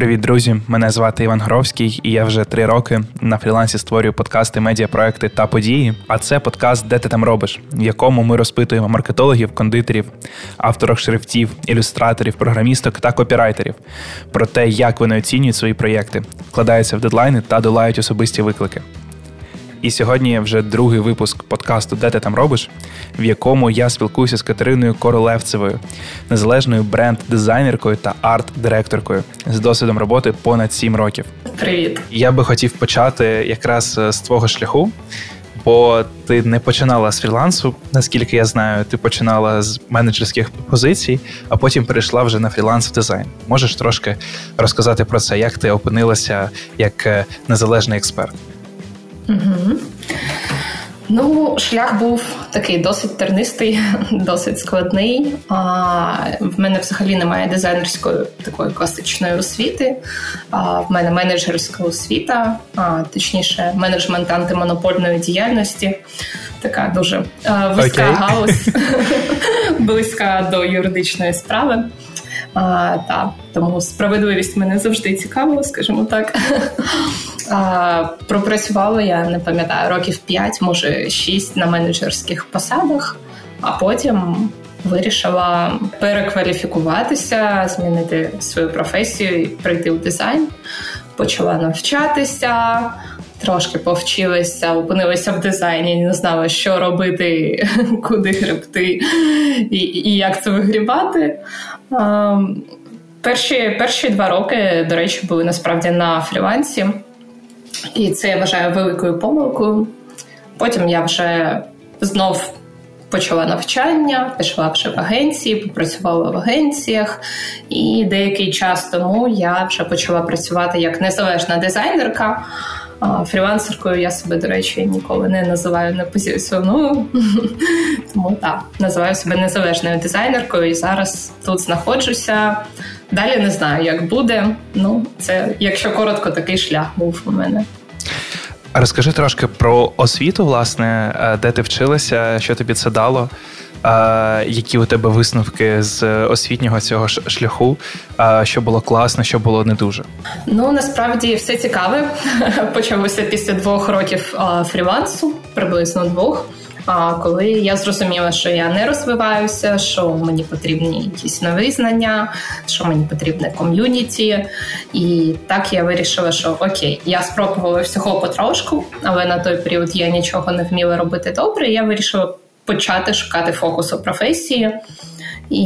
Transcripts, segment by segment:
Привіт, друзі! Мене звати Іван Гровський, і я вже три роки на фрілансі створюю подкасти, медіапроекти та події. А це подкаст Де ти там робиш, в якому ми розпитуємо маркетологів, кондитерів, авторів шрифтів, ілюстраторів, програмісток та копірайтерів про те, як вони оцінюють свої проєкти, вкладаються в дедлайни та долають особисті виклики. І сьогодні вже другий випуск подкасту Де ти там робиш, в якому я спілкуюся з Катериною Королевцевою, незалежною бренд-дизайнеркою та арт-директоркою з досвідом роботи понад сім років. Привіт! Я би хотів почати якраз е, з твого шляху. Бо ти не починала з фрілансу, наскільки я знаю, ти починала з менеджерських позицій, а потім перейшла вже на фріланс в дизайн. Можеш трошки розказати про це, як ти опинилася як е, незалежний експерт? Угу. Ну, шлях був такий досить тернистий, досить складний. А, В мене взагалі немає дизайнерської такої класичної освіти. А, В мене менеджерська освіта, а, точніше, менеджмент антимонопольної діяльності. Така дуже а, вузька okay. галузь, близька до юридичної справи. А, та, Тому справедливість мене завжди цікавила, скажімо так. А, Пропрацювала я не пам'ятаю років 5, може 6 на менеджерських посадах, а потім вирішила перекваліфікуватися, змінити свою професію прийти в дизайн. Почала навчатися. Трошки повчилася, опинилася в дизайні, не знала, що робити, куди гребти і і як це вигрібати. Перші перші два роки, до речі, були насправді на фрілансі, і це я вважаю великою помилкою. Потім я вже знов почала навчання, пішла вже в агенції, попрацювала в агенціях, і деякий час тому я вже почала працювати як незалежна дизайнерка. Фрілансеркою я себе, до речі, ніколи не називаю не позиціоную. Тому так, називаю себе незалежною дизайнеркою і зараз тут знаходжуся. Далі не знаю, як буде. Ну, це, якщо коротко, такий шлях був у мене. Розкажи трошки про освіту, власне, е, де ти вчилася, що тобі це дало. Які у тебе висновки з освітнього цього шляху? Що було класно, що було не дуже? Ну насправді все цікаве. Почалося після двох років фрілансу, приблизно двох. А коли я зрозуміла, що я не розвиваюся, що мені потрібні якісь нові знання, що мені потрібне ком'юніті, і так я вирішила, що окей, я спробувала всього потрошку, але на той період я нічого не вміла робити добре. Я вирішила почати шукати фокусу професії. І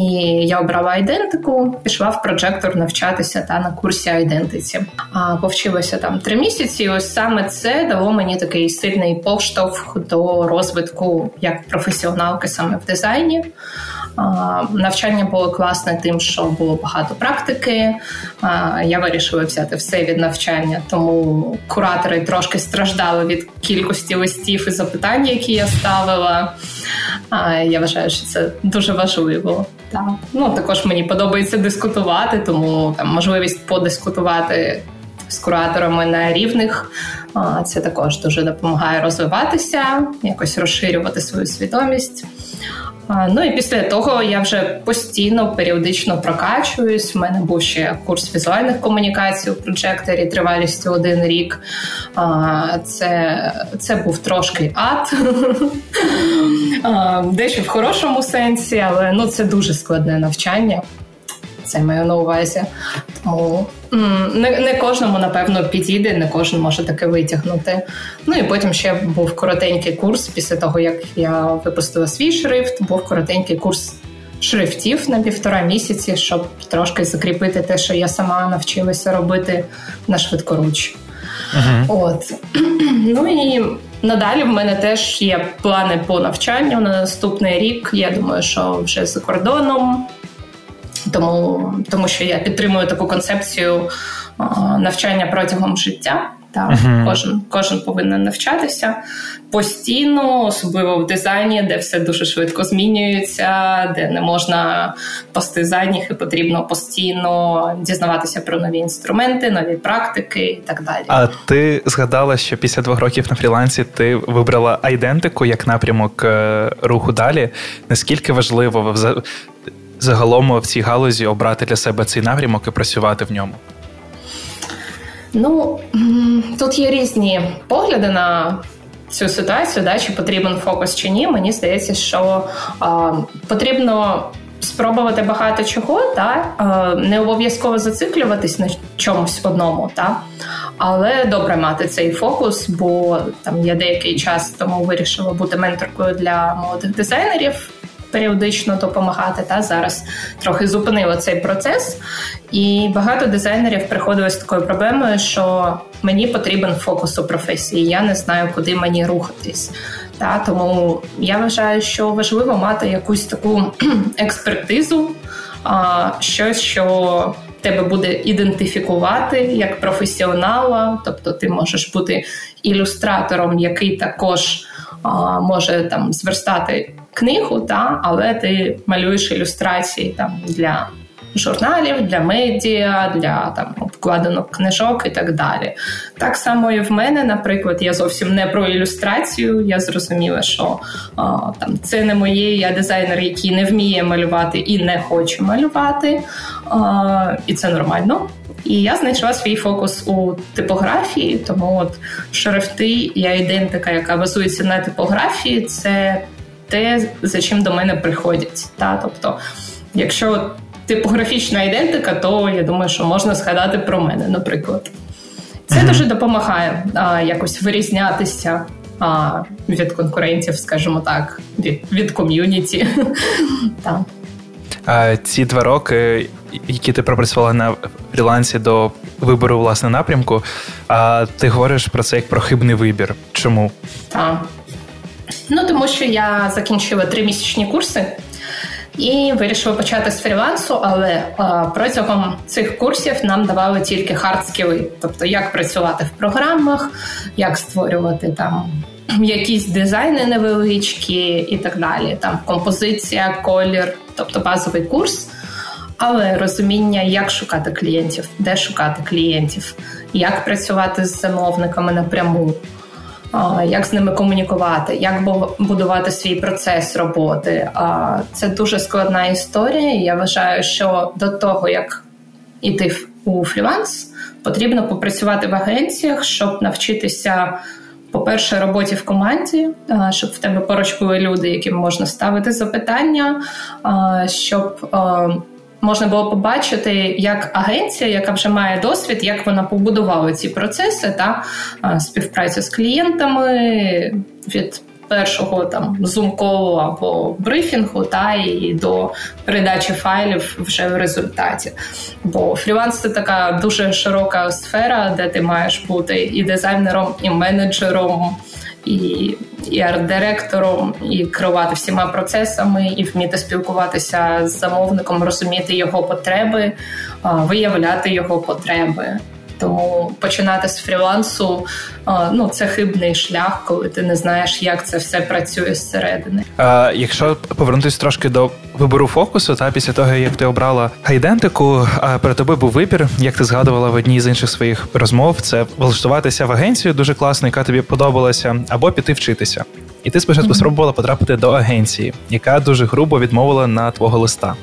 я обрала айдентику, пішла в проджектор навчатися та на курсі айдентиці. А повчилася там три місяці. і Ось саме це дало мені такий сильний поштовх до розвитку як професіоналки саме в дизайні. Навчання було класне, тим, що було багато практики. Я вирішила взяти все від навчання, тому куратори трошки страждали від кількості листів і запитань, які я ставила. Я вважаю, що це дуже важливо. Так. Ну також мені подобається дискутувати, тому там можливість подискутувати з кураторами на рівних. Це також дуже допомагає розвиватися, якось розширювати свою свідомість. Ну і після того я вже постійно періодично прокачуюсь. У мене був ще курс візуальних комунікацій у проджекторі тривалістю один рік. Це це був трошки ад, дещо в хорошому сенсі, але ну це дуже складне навчання. Це маю на увазі. Тому не не кожному, напевно, підійде, не кожен може таке витягнути. Ну і потім ще був коротенький курс після того, як я випустила свій шрифт, був коротенький курс шрифтів на півтора місяці, щоб трошки закріпити те, що я сама навчилася робити на швидкоруч. Uh-huh. От. Ну і надалі в мене теж є плани по навчанню на наступний рік. Я думаю, що вже за кордоном тому тому що я підтримую таку концепцію навчання протягом життя. Так, uh-huh. кожен кожен повинен навчатися постійно, особливо в дизайні, де все дуже швидко змінюється, де не можна пасти задніх і потрібно постійно дізнаватися про нові інструменти, нові практики і так далі. А ти згадала, що після двох років на фрілансі ти вибрала айдентику як напрямок е, руху далі. Наскільки важливо загалом в цій галузі обрати для себе цей напрямок і працювати в ньому? Ну тут є різні погляди на цю ситуацію, да, чи потрібен фокус чи ні. Мені здається, що а, потрібно. Спробувати багато чого, та не обов'язково зациклюватись на чомусь одному, та але добре мати цей фокус, бо там я деякий час тому вирішила бути менторкою для молодих дизайнерів періодично допомагати. Та зараз трохи зупинила цей процес, і багато дизайнерів приходили з такою проблемою, що мені потрібен фокус у професії. Я не знаю, куди мені рухатись. Та тому я вважаю, що важливо мати якусь таку експертизу, а, щось, що тебе буде ідентифікувати як професіонала, тобто ти можеш бути ілюстратором, який також може там зверстати книгу, та, але ти малюєш ілюстрації там для журналів, для медіа, для там обкладинок книжок і так далі. Так само і в мене, наприклад, я зовсім не про ілюстрацію. Я зрозуміла, що а, там це не моє, я дизайнер, який не вміє малювати і не хоче малювати, а, і це нормально. І я знайшла свій фокус у типографії, тому от шрифти і ідентика, яка базується на типографії, це те, за чим до мене приходять. Та? Тобто, якщо типографічна ідентика, то я думаю, що можна згадати про мене, наприклад. Це mm-hmm. дуже допомагає а, якось вирізнятися а, від конкурентів, скажімо так, від від ком'юніті. А Ці два роки, які ти пропрацювала на фрілансі до вибору власне напрямку, а ти говориш про це як про хибний вибір. Чому? Так. Тому що я закінчила тримісячні курси і вирішила почати з фрілансу, але а, протягом цих курсів нам давали тільки хардскіли, тобто як працювати в програмах, як створювати там. Якісь дизайни невеличкі і так далі. Там композиція, колір, тобто базовий курс, але розуміння, як шукати клієнтів, де шукати клієнтів, як працювати з замовниками напряму, як з ними комунікувати, як будувати свій процес роботи. Це дуже складна історія. Я вважаю, що до того як іти у фріланс, потрібно попрацювати в агенціях, щоб навчитися. По-перше, роботі в команді, щоб в тебе поруч були люди, яким можна ставити запитання, щоб можна було побачити, як агенція, яка вже має досвід, як вона побудувала ці процеси та співпрацю з клієнтами від першого там зум-колу або брифінгу, та і до передачі файлів вже в результаті. Бо фріланс це така дуже широка сфера, де ти маєш бути і дизайнером, і менеджером і і арт-директором, і керувати всіма процесами, і вміти спілкуватися з замовником, розуміти його потреби, виявляти його потреби. Тому починати з фрілансу ну це хибний шлях, коли ти не знаєш, як це все працює зсередини. А, Якщо повернутися трошки до вибору фокусу, та після того як ти обрала гайдентику, а перед тобою був вибір, як ти згадувала в одній з інших своїх розмов, це влаштуватися в агенцію дуже класно, яка тобі подобалася, або піти вчитися. І ти спочатку mm-hmm. спробувала потрапити до агенції, яка дуже грубо відмовила на твого листа.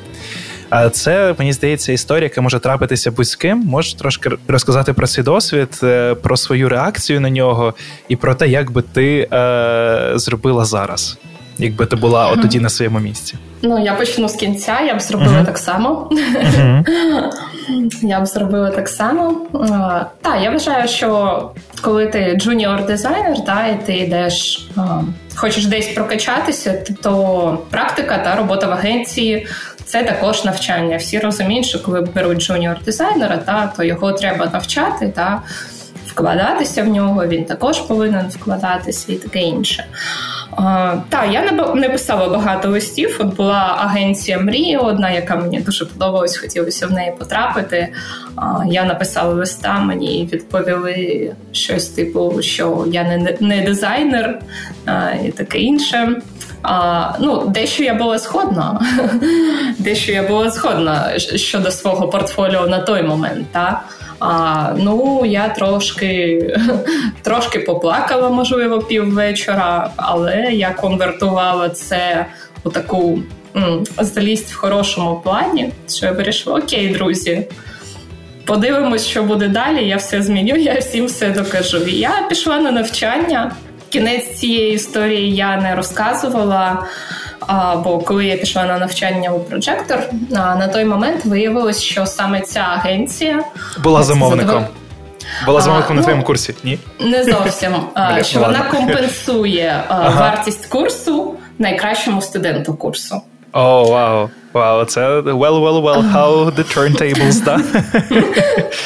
А це мені здається історія, яка може трапитися будь-ким. Можеш трошки розказати про свій досвід, е, про свою реакцію на нього і про те, як би ти е, зробила зараз, якби ти була от тоді на своєму місці. Ну я почну з кінця, я б зробила uh-huh. так само. Uh-huh. Я б зробила так само. Uh, так, я вважаю, що коли ти джуніор дизайнер, та і ти йдеш, uh, хочеш десь прокачатися, то практика та робота в агенції це також навчання. Всі розуміють, що коли беруть джуніор-дизайнера, та то його треба навчати та вкладатися в нього. Він також повинен вкладатися і таке інше. Так, я не писала багато листів. От була агенція мрії, одна, яка мені дуже подобалась, хотілося в неї потрапити. Я написала листа, мені відповіли щось типу, що я не не дизайнер і таке інше. А, Ну, дещо я була згодна, дещо я була згодна щодо свого портфоліо на той момент. Та? А, Ну, я трошки трошки поплакала, можливо, піввечора, але я конвертувала це у таку м, злість в хорошому плані, що я вирішила: Окей, друзі, подивимось, що буде далі. Я все зміню, я всім все докажу. Я пішла на навчання. Кінець цієї історії я не розказувала. А, бо коли я пішла на навчання у прожектор, на той момент виявилось, що саме ця агенція була замовником. Була замовником на твоєму курсі? Ні? Не зовсім. Бля, що вона компенсує ага. вартість курсу найкращому студенту курсу. О, вау. Вау, це well, well, well, how the turntables, да?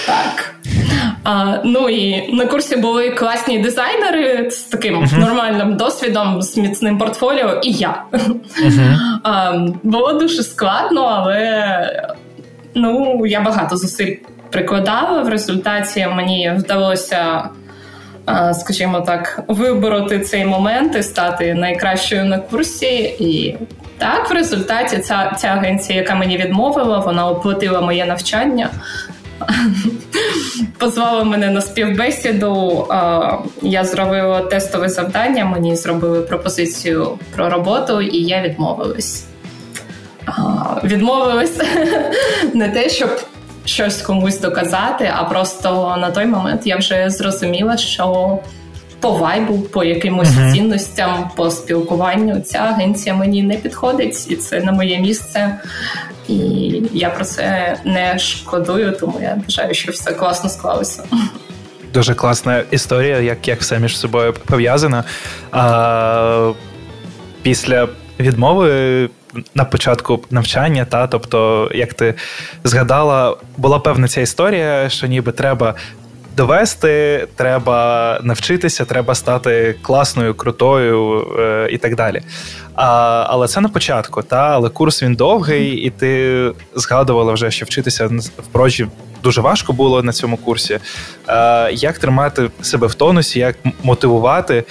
Так. А, Ну і на курсі були класні дизайнери з таким uh-huh. нормальним досвідом, з міцним портфоліо, і я. Uh-huh. А, Було дуже складно, але ну, я багато зусиль прикладала. В результаті мені вдалося. Скажімо так, вибороти цей момент і стати найкращою на курсі, і так, в результаті ця ця агенція, яка мені відмовила, вона оплатила моє навчання. Позвали мене на співбесіду. Я зробила тестове завдання, мені зробили пропозицію про роботу, і я відмовилась. Відмовилась не те, щоб щось комусь доказати, а просто на той момент я вже зрозуміла, що по вайбу, по якимось uh-huh. цінностям, по спілкуванню ця агенція мені не підходить, і це на моє місце. І я про це не шкодую, тому я вважаю, що все класно склалося. Дуже класна історія, як як все між собою пов'язано. А, Після відмови на початку навчання, та тобто, як ти згадала, була певна ця історія, що ніби треба довести, треба навчитися, треба стати класною, крутою е, і так далі. А, Але це на початку, та але курс він довгий, і ти згадувала вже, що вчитися в прожі дуже важко було на цьому курсі. А, Як тримати себе в тонусі, як мотивувати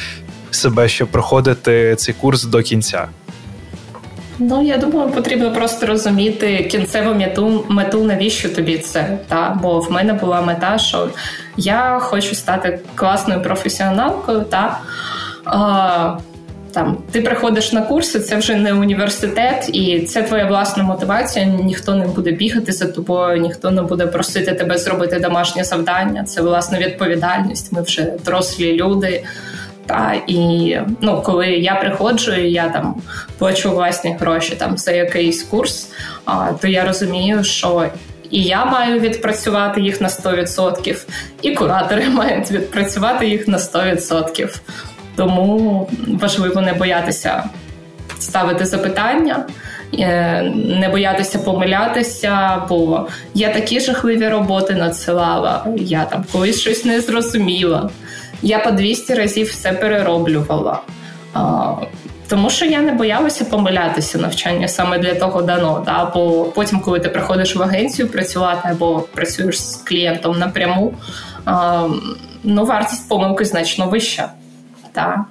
себе, щоб проходити цей курс до кінця? Ну, я думаю, потрібно просто розуміти кінцеву мету, мету навіщо тобі це. Та? Бо в мене була мета, що я хочу стати класною професіоналкою. Та? А, там, Ти приходиш на курси, це вже не університет, і це твоя власна мотивація. Ніхто не буде бігати за тобою, ніхто не буде просити тебе зробити домашнє завдання. Це власна відповідальність. Ми вже дорослі люди. Та і ну, коли я приходжу, і я там плачу власні гроші там за якийсь курс, а, то я розумію, що і я маю відпрацювати їх на 100%, і куратори мають відпрацювати їх на 100%. Тому важливо не боятися ставити запитання. Е, не боятися помилятися, бо я такі жахливі роботи надсилала. Я там колись щось не зрозуміла я по 200 разів все перероблювала. Тому що я не боялася помилятися навчання саме для того дано. Да? Бо потім, коли ти приходиш в агенцію працювати або працюєш з клієнтом напряму, ну, вартість помилки значно вища. Да?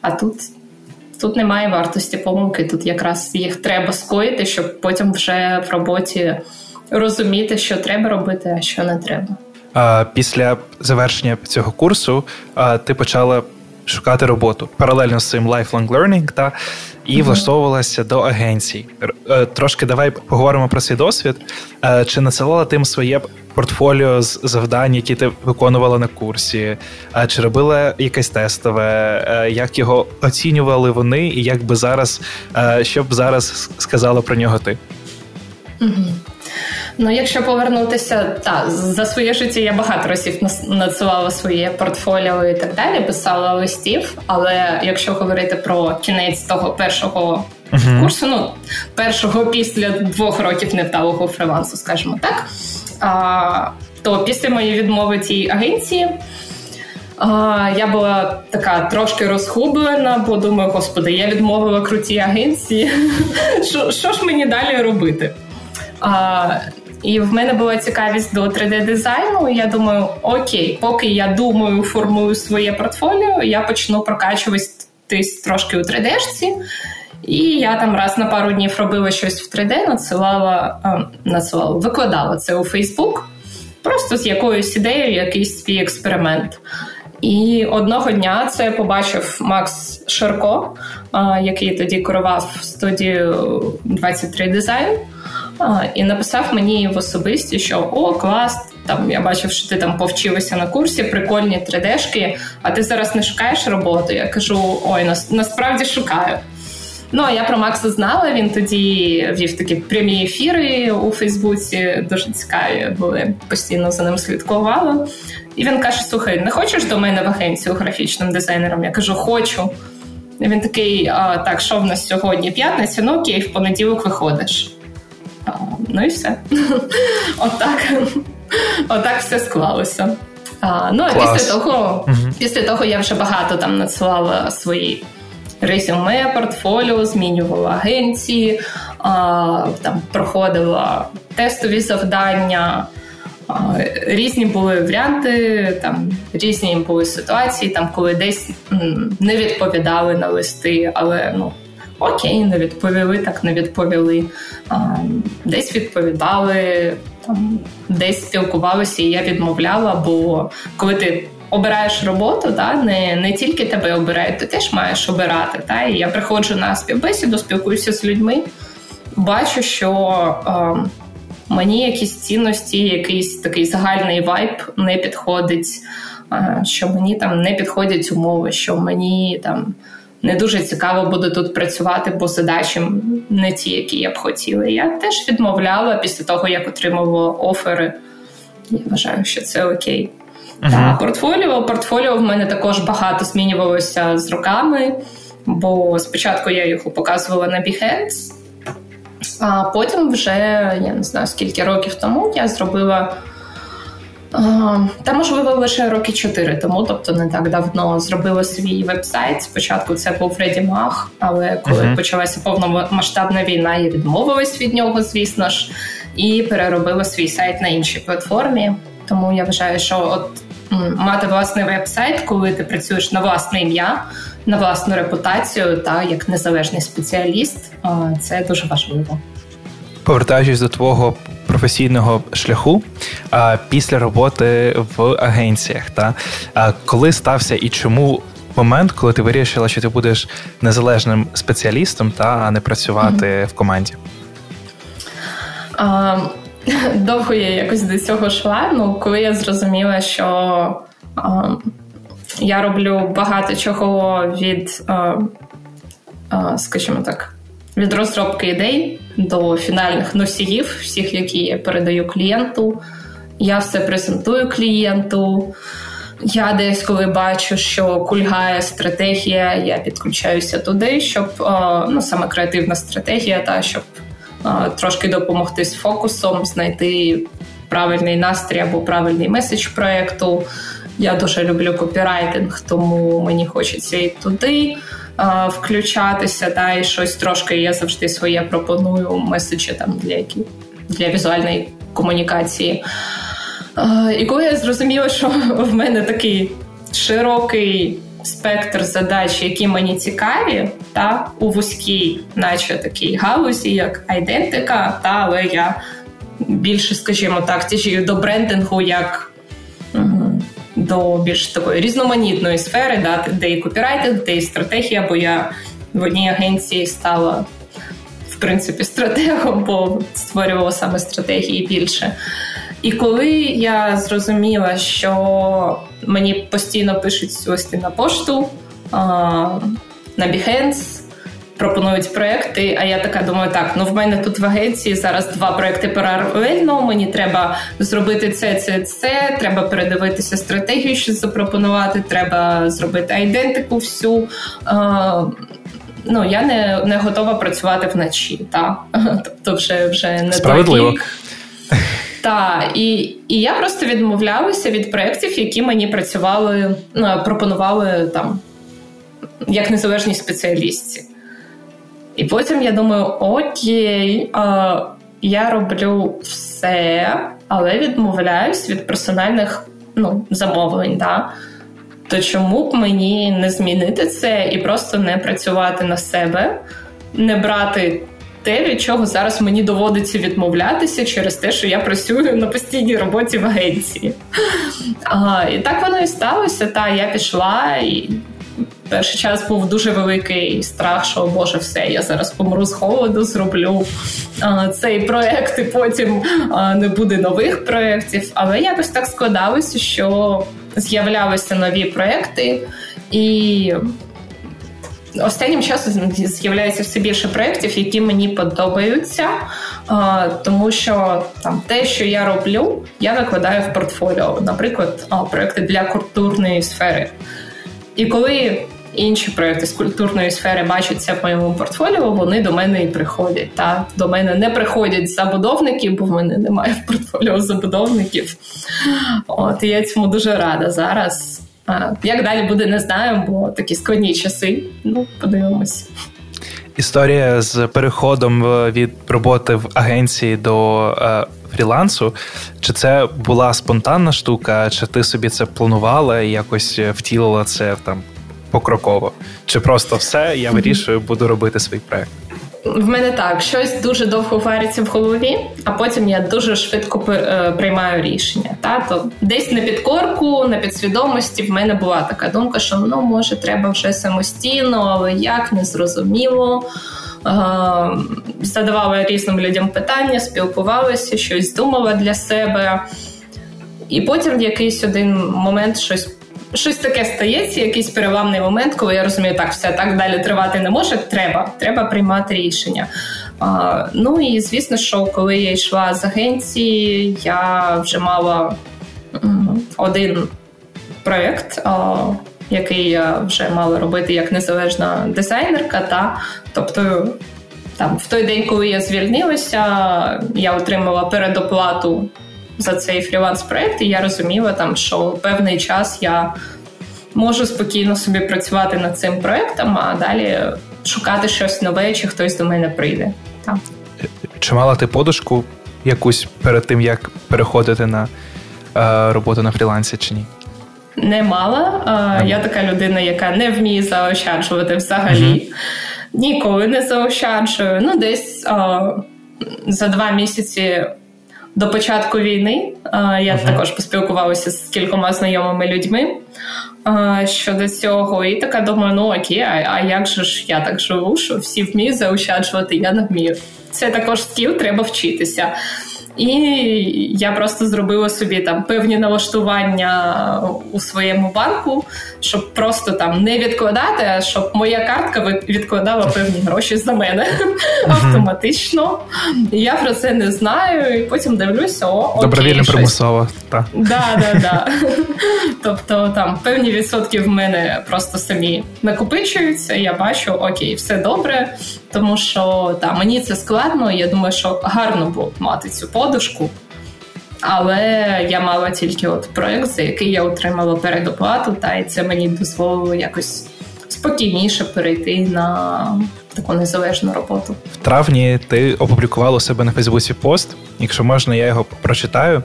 А тут тут немає вартості помилки, тут якраз їх треба скоїти, щоб потім вже в роботі розуміти, що треба робити, а що не треба після завершення цього курсу ти почала шукати роботу паралельно з цим lifelong learning, та і mm-hmm. влаштовувалася до агенцій. Е, трошки давай поговоримо про свій досвід. Е, чи насилала тим своє портфоліо з завдань, які ти виконувала на курсі? Е, чи робила якесь тестове? Як його оцінювали вони, і як би зараз, що б зараз сказала про нього ти? Mm-hmm. Ну, якщо повернутися, та за своє життя я багато разів надсилала своє портфоліо і так далі, писала листів. Але якщо говорити про кінець того першого uh-huh. курсу, ну першого після двох років невдалого фрилансу, скажімо так, а, то після моєї відмови тій агенції. А, Я була така трошки розхублена, бо думаю, господи, я відмовила крутій агенції. Що що ж мені далі робити? А, і в мене була цікавість до 3D-дизайну. Я думаю, окей, поки я думаю, формую своє портфоліо, я почну прокачуватись трошки у 3D-шці. І я там раз на пару днів робила щось в 3D, надсилала, надсилала викладала це у Фейсбук, просто з якоюсь ідеєю, якийсь свій експеримент. І одного дня це побачив Макс Шарко, який тоді керував студію 23 дизайн і написав мені в особисті, що о, клас, там я бачив, що ти там повчилася на курсі, прикольні 3D-шки, а ти зараз не шукаєш роботу. Я кажу: ой, насправді шукаю. Ну, а я про Макса знала. Він тоді вів такі прямі ефіри у Фейсбуці, дуже цікаві були, постійно за ним слідкувала. І він каже: Слухай, не хочеш до мене в агенцію графічним дизайнером? Я кажу, хочу. І Він такий: а, так, що в нас сьогодні? П'ятниця, ну окей, в понеділок виходиш. А, ну і все. Отак. Отак все склалося. А, Ну, а після того, угу. після того я вже багато там надсилала свої резюме, портфоліо, змінювала агенції, там проходила тестові завдання. Різні були варіанти, там різні були ситуації, там коли десь не відповідали на листи, але ну окей, не відповіли, так не відповіли. Десь відповідали, десь спілкувалися, і я відмовляла, бо коли ти обираєш роботу, та не не тільки тебе обирають, ти теж маєш обирати. Та? І я приходжу на співбесіду, спілкуюся з людьми, бачу, що мені якісь цінності, якийсь такий загальний вайб не підходить, що мені там не підходять умови, що мені там. Не дуже цікаво буде тут працювати, бо задачі не ті, які я б хотіла. Я теж відмовляла після того, як отримувала офери. Я вважаю, що це окей. Uh-huh. Та портфоліо. Портфоліо в мене також багато змінювалося з роками, бо спочатку я його показувала на Behance, а потім вже я не знаю скільки років тому я зробила. Та, можливо, лише роки чотири тому, тобто не так давно зробила свій веб-сайт. Спочатку це був ReadyMag, але коли uh-huh. почалася повномасштабна війна, я відмовилась від нього, звісно ж, і переробила свій сайт на іншій платформі. Тому я вважаю, що от мати власний веб-сайт, коли ти працюєш на власне ім'я, на власну репутацію та як незалежний спеціаліст, це дуже важливо. Повертаючись до твого професійного шляху після роботи в агенціях, та коли стався і чому момент, коли ти вирішила, що ти будеш незалежним спеціалістом, та а не працювати mm-hmm. в команді? довго я якось до цього йшла. Ну, коли я зрозуміла, що а, я роблю багато чого від, а, а, скажімо так, від розробки ідей до фінальних носіїв, всіх, які я передаю клієнту. Я все презентую клієнту. Я десь, коли бачу, що кульгає стратегія, я підключаюся туди, щоб ну саме креативна стратегія, та щоб трошки допомогти з фокусом, знайти правильний настрій або правильний меседж проєкту. Я дуже люблю копірайтинг, тому мені хочеться і туди включатися. Та, І щось трошки я завжди своє пропоную меседжі там для які, для візуальної комунікації. І коли я зрозуміла, що в мене такий широкий спектр задач, які мені цікаві, та у вузькій, наче такій галузі, як айдентика, та але я більше, скажімо так, тяжію до брендингу як. До більш такої різноманітної сфери, да, де і копірайтинг, де і стратегія, бо я в одній агенції стала в принципі стратегом, бо створювала саме стратегії більше. І коли я зрозуміла, що мені постійно пишуть листи на пошту, на Behance, пропонують проекти, а я така думаю, так, ну в мене тут в агенції зараз два проекти паралельно, мені треба зробити це, це, це, треба передивитися стратегію, що запропонувати, треба зробити айдентику всю. Ну, я не не готова працювати вночі, так? тобто вже вже не Справедливо. Так, і і я просто відмовлялася від проєктів, які мені працювали, ну, пропонували там як незалежні спеціалісти. І потім я думаю: окей, а, я роблю все, але відмовляюсь від персональних ну, замовлень. Да? То чому б мені не змінити це і просто не працювати на себе, не брати те, від чого зараз мені доводиться відмовлятися через те, що я працюю на постійній роботі в агенції. А, І так воно і сталося. Та я пішла і перший час був дуже великий страх, що Боже, все, я зараз помру з холоду, зроблю а, цей проект, і потім а, не буде нових проєктів. Але якось так складалося, що з'являлися нові проекти, і останнім часом з'являється все більше проєктів, які мені подобаються, тому що там те, що я роблю, я викладаю в портфоліо, наприклад, проекти для культурної сфери. І коли інші проекти з культурної сфери бачаться в моєму портфоліо, вони до мене і приходять. Та До мене не приходять забудовники, бо в мене немає в портфоліо забудовників. От я цьому дуже рада зараз. Як далі буде, не знаю, бо такі складні часи. Ну, подивимось. Історія з переходом від роботи в агенції до е, фрілансу. Чи це була спонтанна штука, чи ти собі це планувала і якось втілила це там покроково? Чи просто все, я вирішую, буду робити свій проект? В мене так, щось дуже довго вариться в голові, а потім я дуже швидко е, приймаю рішення. Та? То Десь на підкорку, на підсвідомості в мене була така думка, що ну, може, треба вже самостійно, але як не зрозуміло. Задавала різним людям питання, спілкувалася, щось думала для себе. І потім в якийсь один момент щось щось таке стається, якийсь переламний момент, коли я розумію, так все так далі тривати не може. Треба, треба приймати рішення. А, Ну і звісно, що коли я йшла з агенції, я вже мала один проєкт, який я вже мала робити як незалежна дизайнерка. Та тобто. Там в той день, коли я звільнилася, я отримала передоплату за цей фріланс-проект, і я розуміла, там, що певний час я можу спокійно собі працювати над цим проектом, а далі шукати щось нове, чи хтось до мене прийде. Так. Чи мала ти подушку якусь перед тим, як переходити на е, роботу на фрілансі, чи ні? Не мала. Е, я така людина, яка не вміє заощаджувати взагалі. uh Ніколи не заощаджую. Ну, десь е, за два місяці до початку війни я uh також поспілкувалася з кількома знайомими людьми щодо цього. І така думаю, ну окей, а, а як же ж я так живу, що всі вміють заощаджувати, я не вмію. Це також скіл, треба вчитися. І я просто зробила собі там певні налаштування у своєму банку, щоб просто там не відкладати, а щоб моя картка відкладала певні гроші за мене автоматично. Я про це не знаю. І потім дивлюся, о, окей, добровільно примусово. Так, да, да, да. Тобто там певні відсотки в мене просто самі накопичуються. і Я бачу, окей, все добре, тому що там мені це складно. і Я думаю, що гарно було мати цю подушку. Але я мала тільки от проект, за який я отримала передоплату, та і це мені дозволило якось спокійніше перейти на таку незалежну роботу. В травні ти опублікувала у себе на Фейсбуці пост. Якщо можна, я його прочитаю.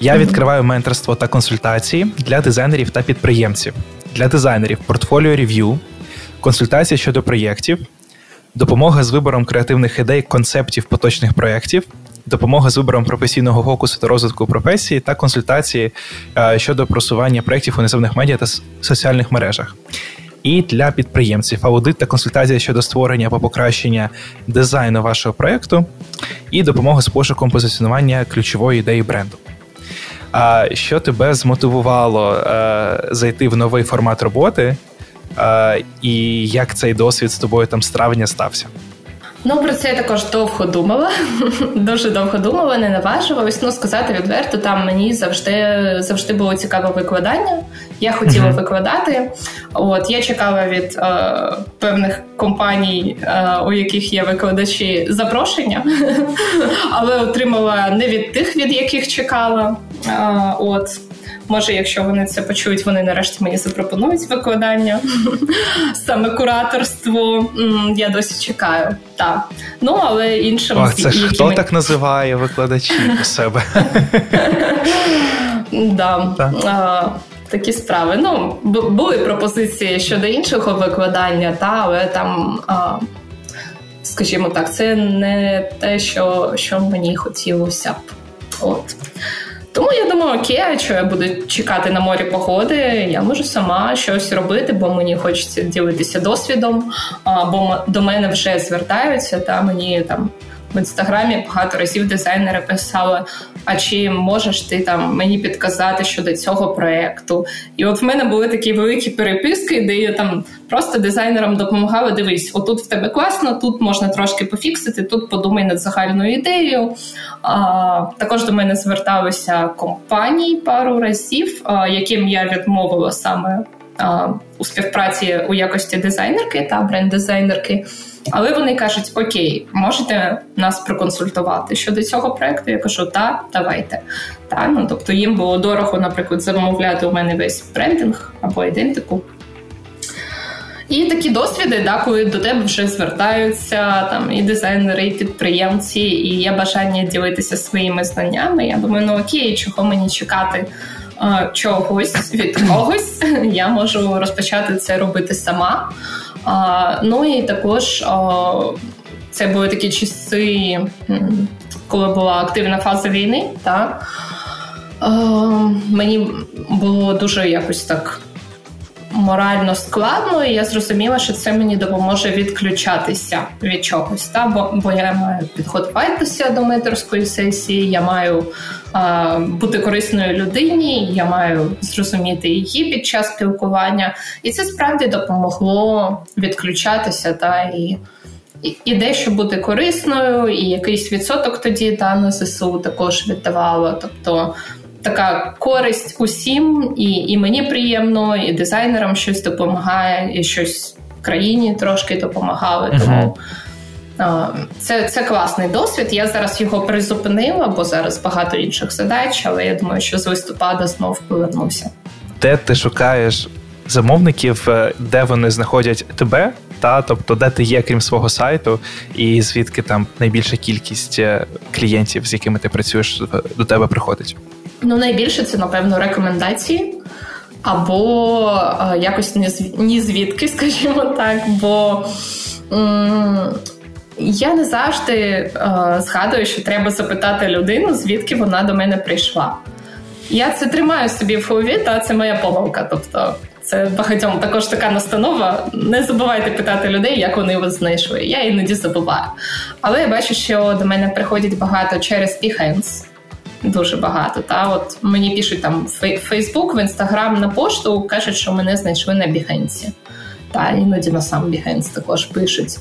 Я відкриваю менторство та консультації для дизайнерів та підприємців, для дизайнерів портфоліо рев'ю, консультації щодо проєктів, допомога з вибором креативних ідей, концептів поточних проєктів, допомога з вибором професійного фокусу та розвитку професії та консультації е, щодо просування проєктів у неземних медіа та соціальних мережах. І для підприємців аудит та консультація щодо створення або покращення дизайну вашого проєкту, і допомога з пошуком позиціонування ключової ідеї бренду. А що тебе змотивувало е, зайти в новий формат роботи, е, і як цей досвід з тобою там з травня стався? Ну, про це я також довго думала. Дуже довго думала, не наважувалась. Ну, сказати відверто, там мені завжди завжди було цікаве викладання. Я хотіла mm-hmm. викладати. От я чекала від е, певних компаній, е, у яких є викладачі, запрошення, але отримала не від тих, від яких чекала. Е, от. Може, якщо вони це почують, вони нарешті мені запропонують викладання, саме кураторство. Я досі чекаю. Так. Ну, але іншим Ох, це ж хто так називає викладачів у себе? Да. Такі справи. Ну, були пропозиції щодо іншого викладання, та, але там, а, скажімо так, це не те, що що мені хотілося б. От. Тому я думаю, окей, що я буду чекати на морі погоди, я можу сама щось робити, бо мені хочеться ділитися досвідом, бо до мене вже звертаються, та мені там в інстаграмі багато разів дизайнери писали: а чи можеш ти там мені підказати щодо цього проєкту? І от в мене були такі великі переписки, де я там просто дизайнерам допомагала. Дивись, отут в тебе класно, тут можна трошки пофіксити, тут подумай над загальною ідеєю. А, Також до мене зверталися компанії пару разів, а, яким я відмовила саме у співпраці у якості дизайнерки та бренд-дизайнерки. Але вони кажуть: Окей, можете нас проконсультувати щодо цього проекту. Я кажу, так, давайте. Та, ну, Тобто їм було дорого, наприклад, замовляти у мене весь брендинг або ідентику. І такі досвіди, да, коли до тебе вже звертаються там і дизайнери, і підприємці, і є бажання ділитися своїми знаннями. Я думаю, ну окей, чого мені чекати а, чогось від когось, я можу розпочати це робити сама. Ну і також це були такі часи, коли була активна фаза війни. Так? А, Мені було дуже якось так. Морально складно, і я зрозуміла, що це мені допоможе відключатися від чогось. Та? Бо бо я маю підготуватися до менторської сесії, я маю бути корисною людині, я маю зрозуміти її під час спілкування, і це справді допомогло відключатися та і. І дещо бути корисною, і якийсь відсоток тоді та на ЗСУ також віддавало. Тобто така користь усім, і і мені приємно, і дизайнерам щось допомагає, і щось країні трошки допомагали. Uh-huh. Це це класний досвід. Я зараз його призупинила, бо зараз багато інших задач, але я думаю, що з листопада знов повернуся. Де ти шукаєш замовників, е, де вони знаходять тебе? Та, тобто, де ти є, крім свого сайту, і звідки там найбільша кількість е, клієнтів, з якими ти працюєш, до тебе приходить? Ну, найбільше це, напевно, рекомендації. Або е, якось ні звідки, скажімо так. Бо м- я не завжди е, згадую, що треба запитати людину, звідки вона до мене прийшла. Я це тримаю собі в голові, та це моя помилка. Тобто, це багатьом також така настанова. Не забувайте питати людей, як вони вас знайшли. Я іноді забуваю. Але я бачу, що до мене приходять багато через Behance. Дуже багато. Та от Мені пишуть там в Фейсбук, в Інстаграм на пошту, кажуть, що мене знайшли на Behance. Та іноді на сам Behance також пишуть.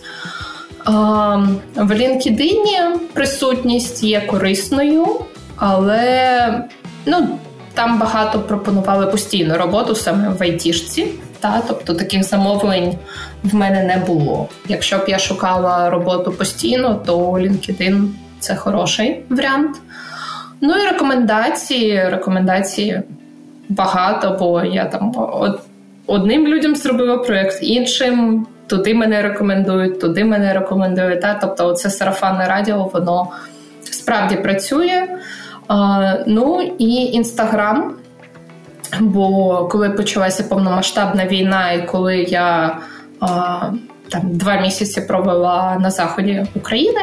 В LinkedIn присутність є корисною, але ну, там багато пропонували постійну роботу саме в айтішці. Та, тобто таких замовлень в мене не було. Якщо б я шукала роботу постійно, то LinkedIn це хороший варіант. Ну і рекомендації. Рекомендації багато, бо я там одним людям зробила проєкт, іншим туди мене рекомендують, туди мене рекомендують. Та? Тобто, це сарафанне радіо, воно справді працює. А, Ну і інстаграм. Бо коли почалася повномасштабна війна, і коли я а, там два місяці провела на заході України,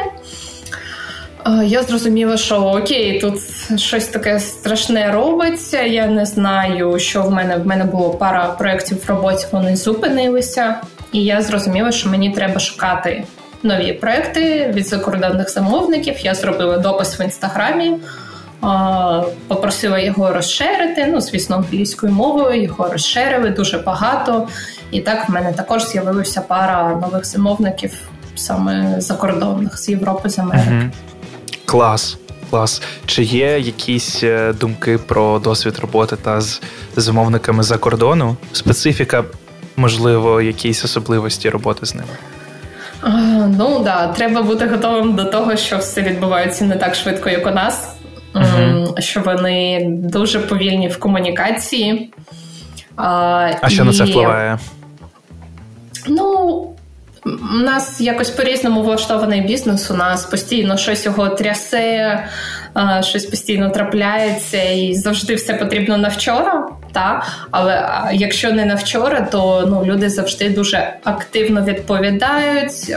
я зрозуміла, що окей, тут щось таке страшне робиться. Я не знаю, що в мене в мене було пара проєктів в роботі, вони зупинилися. І я зрозуміла, що мені треба шукати нові проекти від закордонних замовників. Я зробила допис в інстаграмі, попросила його розширити. Ну, звісно, англійською мовою його розширили дуже багато. І так в мене також з'явилася пара нових замовників саме закордонних з Європи з Америки. Угу. Клас. Клас. Чи є якісь е, думки про досвід роботи та з замовниками за кордону? Специфіка можливо, якісь особливості роботи з ними? А, ну да, треба бути готовим до того, що все відбувається не так швидко, як у нас. uh Що вони дуже повільні в комунікації. А а що на це впливає? Ну, у нас якось по-різному влаштований бізнес. У нас постійно щось його трясе, щось постійно трапляється, і завжди все потрібно на вчора. Та? Але якщо не на вчора, то ну, люди завжди дуже активно відповідають,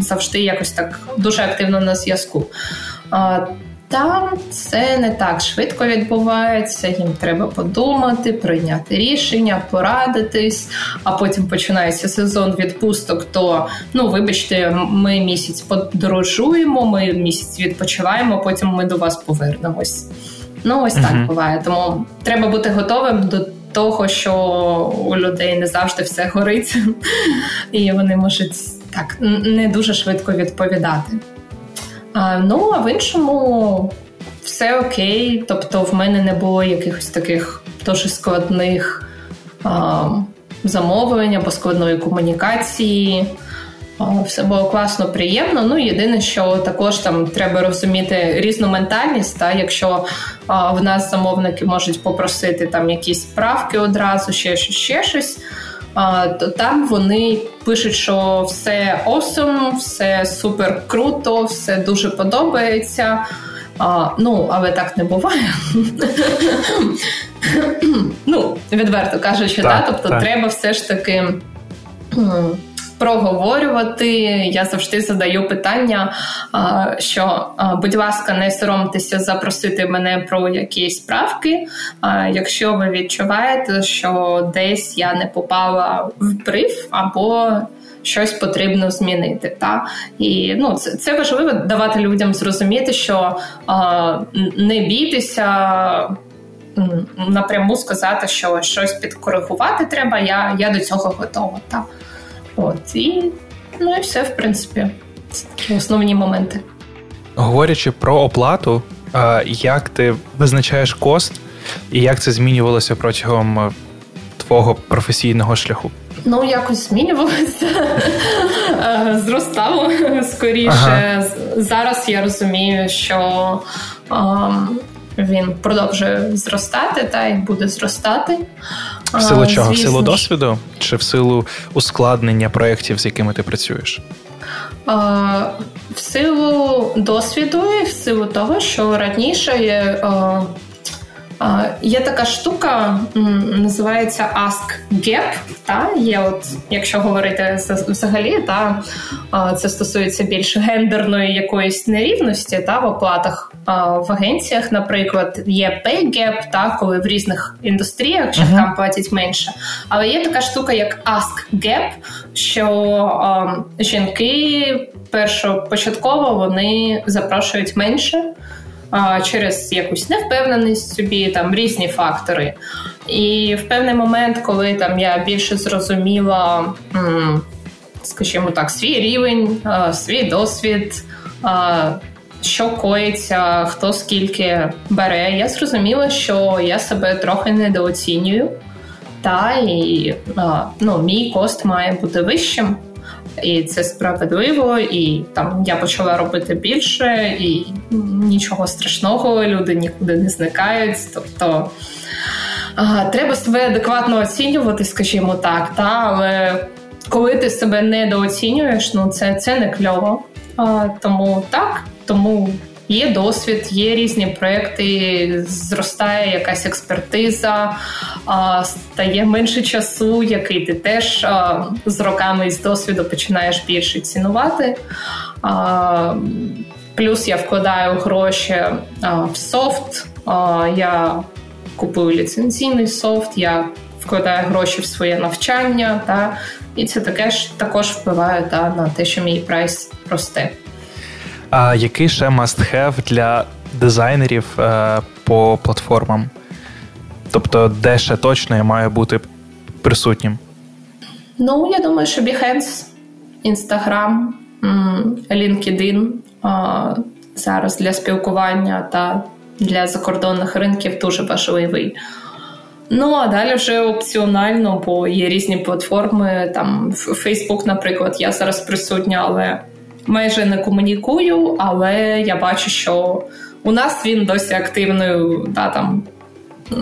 завжди якось так дуже активно на зв'язку. Там все не так швидко відбувається, їм треба подумати, прийняти рішення, порадитись, а потім починається сезон відпусток. То ну вибачте, ми місяць подорожуємо, ми місяць відпочиваємо, потім ми до вас повернемось. Ну ось так uh буває. Тому треба бути готовим до того, що у людей не завжди все горить, і вони можуть так не дуже швидко відповідати. Ну, а в іншому все окей. Тобто, в мене не було якихось таких дуже складних замовлень або складної комунікації. Все було класно, приємно. Ну єдине, що також там треба розуміти різну ментальність. Та якщо а, в нас замовники можуть попросити там якісь справки одразу, ще щось, ще щось. То там вони пишуть, що все awesome, все супер круто, все дуже подобається. А, Ну, але так не буває. Ну, відверто кажучи, так, да? тобто так. треба все ж таки проговорювати. Я завжди задаю питання, що, будь ласка, не соромтеся запросити мене про якісь справки. Якщо ви відчуваєте, що десь я не попала в бриф або щось потрібно змінити. Та? І ну, це це важливо давати людям зрозуміти, що не бійтеся. Напряму сказати, що щось підкоригувати треба, я я до цього готова. Та. От, І ну і все, в принципі, це такі основні моменти. Говорячи про оплату, як ти визначаєш кост і як це змінювалося протягом е, твого професійного шляху? Ну, якось змінювалося, е, зростало скоріше. Ага. Зараз я розумію, що він продовжує зростати та й буде зростати. В силу чого? Звісно. В силу досвіду чи в силу ускладнення проєктів, з якими ти працюєш? В силу досвіду і в силу того, що раніше є така штука, називається Ask Gap. Та? Є от, Якщо говорити взагалі, та, це стосується більш гендерної якоїсь нерівності та, в оплатах в агенціях, наприклад, є Pay Gap, та, коли в різних індустріях жінкам uh-huh. платять менше. Але є така штука, як Ask Gap, що а, жінки першопочатково вони запрошують менше через якусь невпевненість собі, там різні фактори. І в певний момент, коли там я більше зрозуміла, скажімо так, свій рівень, свій досвід. Що коїться, хто скільки бере, я зрозуміла, що я себе трохи недооцінюю, та і ну, мій кост має бути вищим і це справедливо, і там я почала робити більше, і нічого страшного, люди нікуди не зникають. Тобто треба себе адекватно оцінювати, скажімо так, та але коли ти себе недооцінюєш, ну це це не кльово. Тому так, тому Є досвід, є різні проекти, зростає якась експертиза, стає менше часу, який ти теж з роками і з досвіду починаєш більше цінувати. Плюс я вкладаю гроші в софт, я купую ліцензійний софт, я вкладаю гроші в своє навчання, та, і це таке ж також впливає та, на те, що мій прайс росте. А який ще must-have для дизайнерів е, по платформам? Тобто, де ще точно я маю бути присутнім? Ну, я думаю, що Behance, Instagram, LinkedIn зараз для спілкування та для закордонних ринків дуже важливий. Ну, а далі вже опціонально, бо є різні платформи. Там Facebook, наприклад, я зараз присутня, але майже не комунікую, але я бачу, що у нас він досі активною, да, там,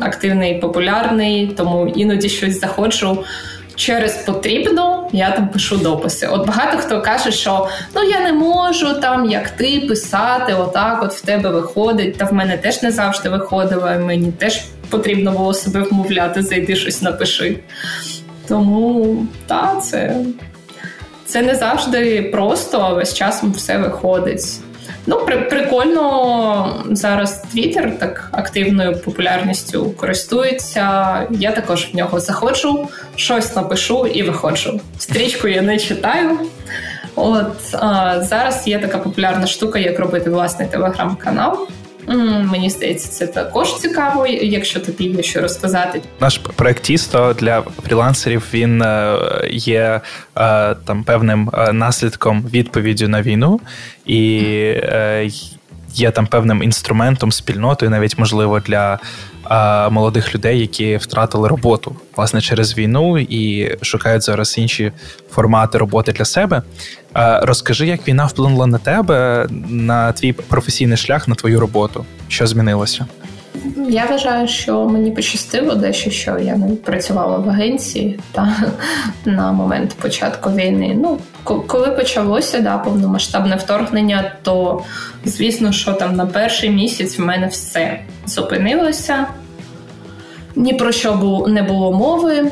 активний популярний, тому іноді щось заходжу. Через потрібно, я там пишу дописи. От багато хто каже, що ну я не можу там, як ти писати, отак от в тебе виходить. Та в мене теж не завжди виходило, і мені теж потрібно було себе вмовляти, зайди щось напиши. Тому так, це це не завжди просто, але з часом все виходить. Ну, при, прикольно зараз Твіттер так активною популярністю користується. Я також в нього заходжу, щось напишу і виходжу. Стрічку я не читаю. От а, зараз є така популярна штука, як робити власний телеграм-канал. Мені здається, це також цікаво, якщо тобі є що розказати. Наш проект Тісто для фрілансерів він е, є е, там певним е, наслідком відповіддю на війну і є там певним інструментом, спільнотою, навіть можливо для молодих людей, які втратили роботу власне через війну і шукають зараз інші формати роботи для себе. Розкажи, як війна вплинула на тебе, на твій професійний шлях, на твою роботу? Що змінилося? Я вважаю, що мені пощастило дещо, що я не працювала в агенції та на момент початку війни. Ну, коли почалося да, повномасштабне вторгнення, то звісно, що там на перший місяць в мене все зупинилося. Ні про що не було мови.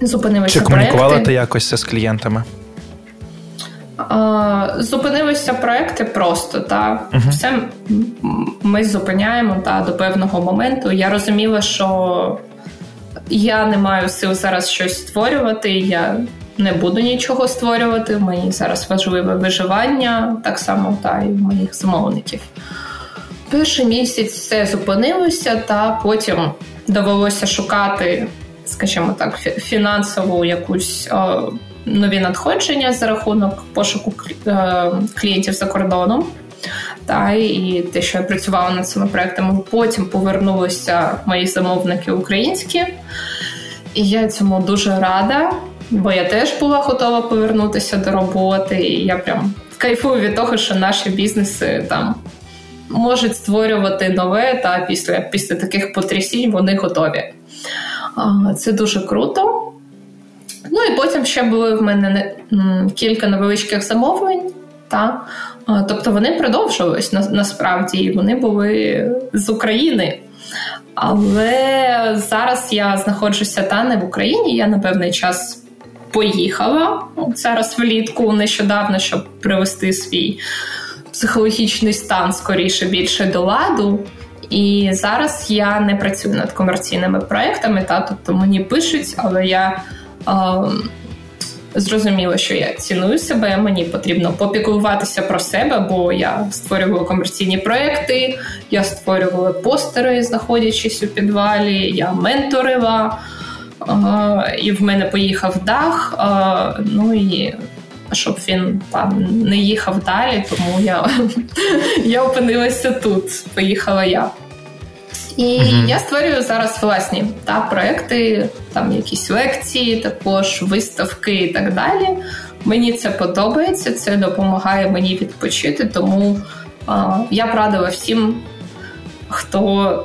Зупинилися Чи комунікувала проекти. ти якось з клієнтами? Зупинилися проекти просто та uh-huh. все ми зупиняємо та до певного моменту. Я розуміла, що я не маю сил зараз щось створювати. Я не буду нічого створювати. Мені зараз важливе виживання, так само та і моїх замовників. Перший місяць все зупинилося, та потім довелося шукати, скажімо так, фінансову якусь нові надходження за рахунок пошуку е, клієнтів за кордоном. Та і те, що я працювала над цими проектами, потім повернулися мої замовники українські, і я цьому дуже рада, бо я теж була готова повернутися до роботи. І я прям кайфую від того, що наші бізнеси там можуть створювати нове, та після, після таких потрясінь вони готові. Це дуже круто. Ну і потім ще були в мене кілька невеличких замовлень. Та? Тобто вони продовжувались на, насправді, і вони були з України. Але зараз я знаходжуся та не в Україні. Я на певний час поїхала зараз влітку нещодавно, щоб привести свій психологічний стан скоріше більше до ладу. І зараз я не працюю над комерційними проектами, та тобто мені пишуть, але я Зрозуміло, що я ціную себе, мені потрібно попіклуватися про себе, бо я створювала комерційні проекти, я створювала постери, знаходячись у підвалі, я менторила, і в мене поїхав дах. Ну і щоб він там не їхав далі, тому я, я опинилася тут. Поїхала я. І mm я створюю зараз власні та, проекти, там якісь лекції, також виставки і так далі. Мені це подобається, це допомагає мені відпочити. Тому а, я б радила всім, хто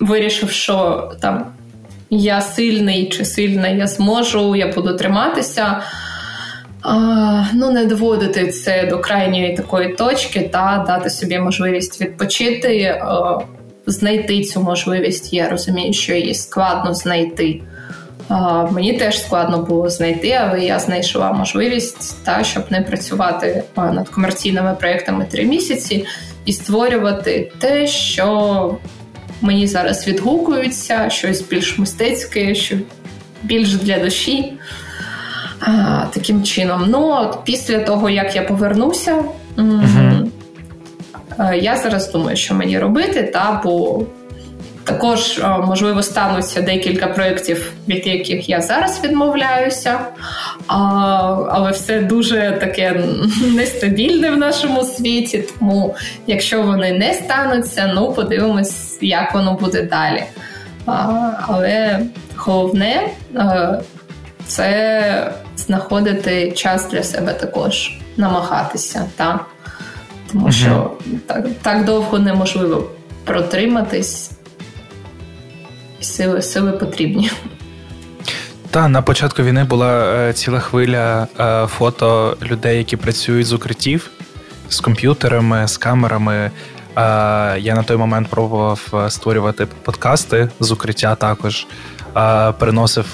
вирішив, що там я сильний чи сильна, я зможу, я буду триматися. А, Ну, не доводити це до крайньої такої точки, та дати собі можливість відпочити. А, знайти цю можливість. Я розумію, що її складно знайти. Мені теж складно було знайти, але я знайшла можливість, та, щоб не працювати над комерційними проєктами три місяці і створювати те, що мені зараз відгукується, щось більш мистецьке, що більш для душі. Таким чином. Ну, от після того, як я повернуся, uh-huh. Е, я зараз думаю, що мені робити, та бо також е, можливо стануться декілька проєктів, від яких я зараз відмовляюся, а, але все дуже таке нестабільне в нашому світі. Тому, якщо вони не стануться, ну подивимось, як воно буде далі. А, Але головне е, це знаходити час для себе також, намагатися. Та? Тому угу. що так, так довго неможливо протриматись, сили, сили потрібні. Та на початку війни була е, ціла хвиля е, фото людей, які працюють з укриттів, з комп'ютерами, з камерами. Е, я на той момент пробував е, створювати подкасти з укриття також. Е, переносив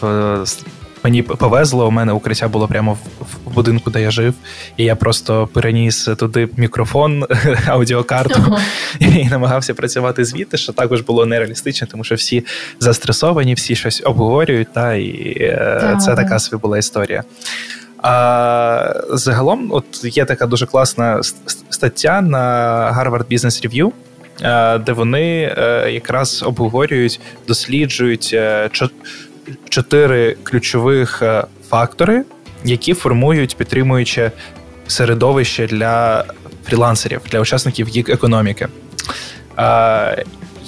Мені повезло, у мене укриття було прямо в, в будинку, де я жив, і я просто переніс туди мікрофон, аудіокарту і намагався працювати звідти, що також було нереалістично, тому що всі застресовані, всі щось обговорюють, та і е, це така собі була історія. А загалом, от є така дуже класна стаття на Harvard Business Review, е, де вони е, якраз обговорюють, досліджують чотири ключових фактори, які формують підтримуюче середовище для фрілансерів, для учасників їх економіки.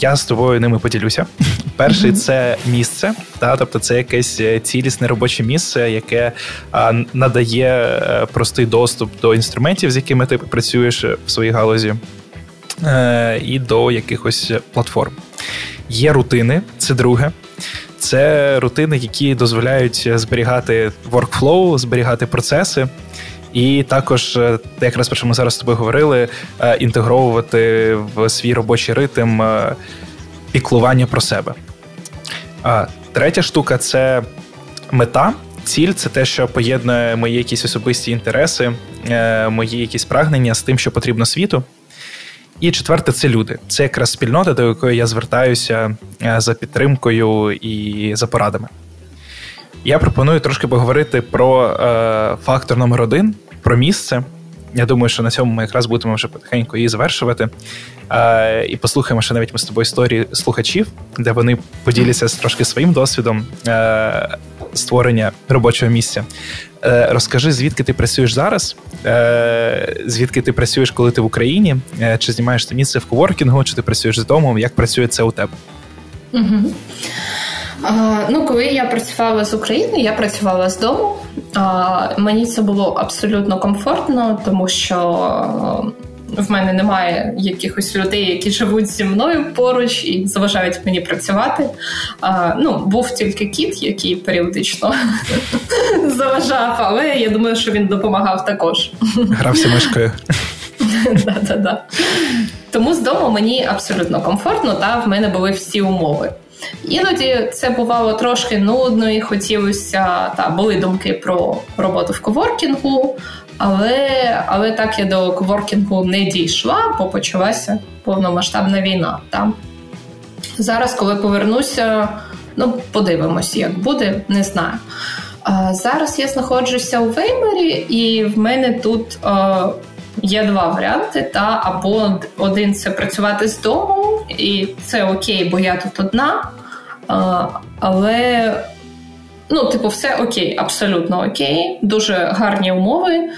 Я з тобою ними поділюся. Перший це місце, та, тобто це якесь е, цілісне робоче місце, яке а, надає е, простий доступ до інструментів, з якими ти працюєш в своїй галузі, е, і до якихось платформ. Є рутини, це друге. Це рутини, які дозволяють зберігати workflow, зберігати процеси. І також, е, якраз про що ми зараз з тобою говорили, е, інтегровувати в свій робочий ритм е, піклування про себе. Третя штука це мета. Ціль це те, що поєднує мої якісь особисті інтереси, мої якісь прагнення з тим, що потрібно світу. І четверте це люди. Це якраз спільнота, до якої я звертаюся за підтримкою і за порадами. Я пропоную трошки поговорити про е, фактор номер один, про місце. Я думаю, що на цьому ми якраз будемо вже потихеньку її завершувати. Е, І послухаємо, що навіть ми з тобою історії слухачів, де вони поділяться трошки своїм досвідом е, створення робочого місця. Е, Розкажи, звідки ти працюєш зараз, е, звідки ти працюєш, коли ти в Україні, е, чи знімаєш ти місце в коворкінгу, чи ти працюєш з дому, як працює це у тебе? Угу. Ну, коли я працювала з України, я працювала з дому. Мені це було абсолютно комфортно, тому що в мене немає якихось людей, які живуть зі мною поруч і заважають мені працювати. Ну, був тільки кіт, який періодично заважав, але я думаю, що він допомагав також. Грався мишкою. Тому з дому мені абсолютно комфортно, та в мене були всі умови. Іноді це бувало трошки нудно і хотілося, та були думки про роботу в коворкінгу, але але так я до коворкінгу не дійшла, бо почалася повномасштабна війна. Та. Зараз, коли повернуся, ну подивимось, як буде, не знаю. А, Зараз я знаходжуся у Веймері, і в мене тут є два варіанти. Та Або один це працювати з дому, і це окей, бо я тут одна. Але, ну, типу, все окей, абсолютно окей, дуже гарні умови.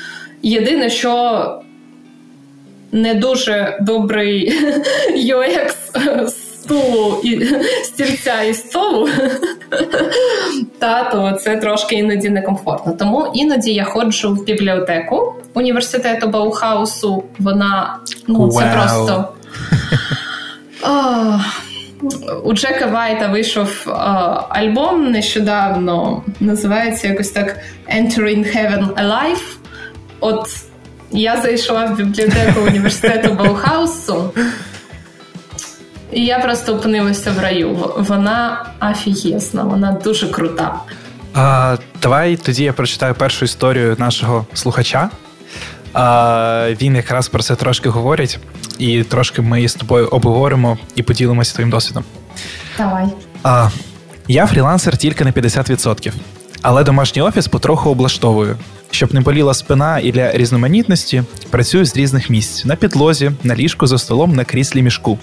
Єдине, що не дуже добрий UX стулу і стільця і столу, та, то це трошки іноді некомфортно. Тому іноді я ходжу в бібліотеку університету Баухаусу. Вона ну, це wow. просто. О, у Джека Вайта вийшов а, альбом нещодавно, називається якось так Entering Heaven Alive. От я зайшла в бібліотеку університету Баухаусу, і я просто опинилася в раю. Вона афієсна, вона дуже крута. А, Давай тоді я прочитаю першу історію нашого слухача. А, Він якраз про це трошки говорить, і трошки ми з тобою обговоримо і поділимося твоїм досвідом. Давай. А, Я фрілансер тільки на 50%, але домашній офіс потроху облаштовую. Щоб не боліла спина і для різноманітності, працюю з різних місць на підлозі, на ліжку за столом, на кріслі мішку.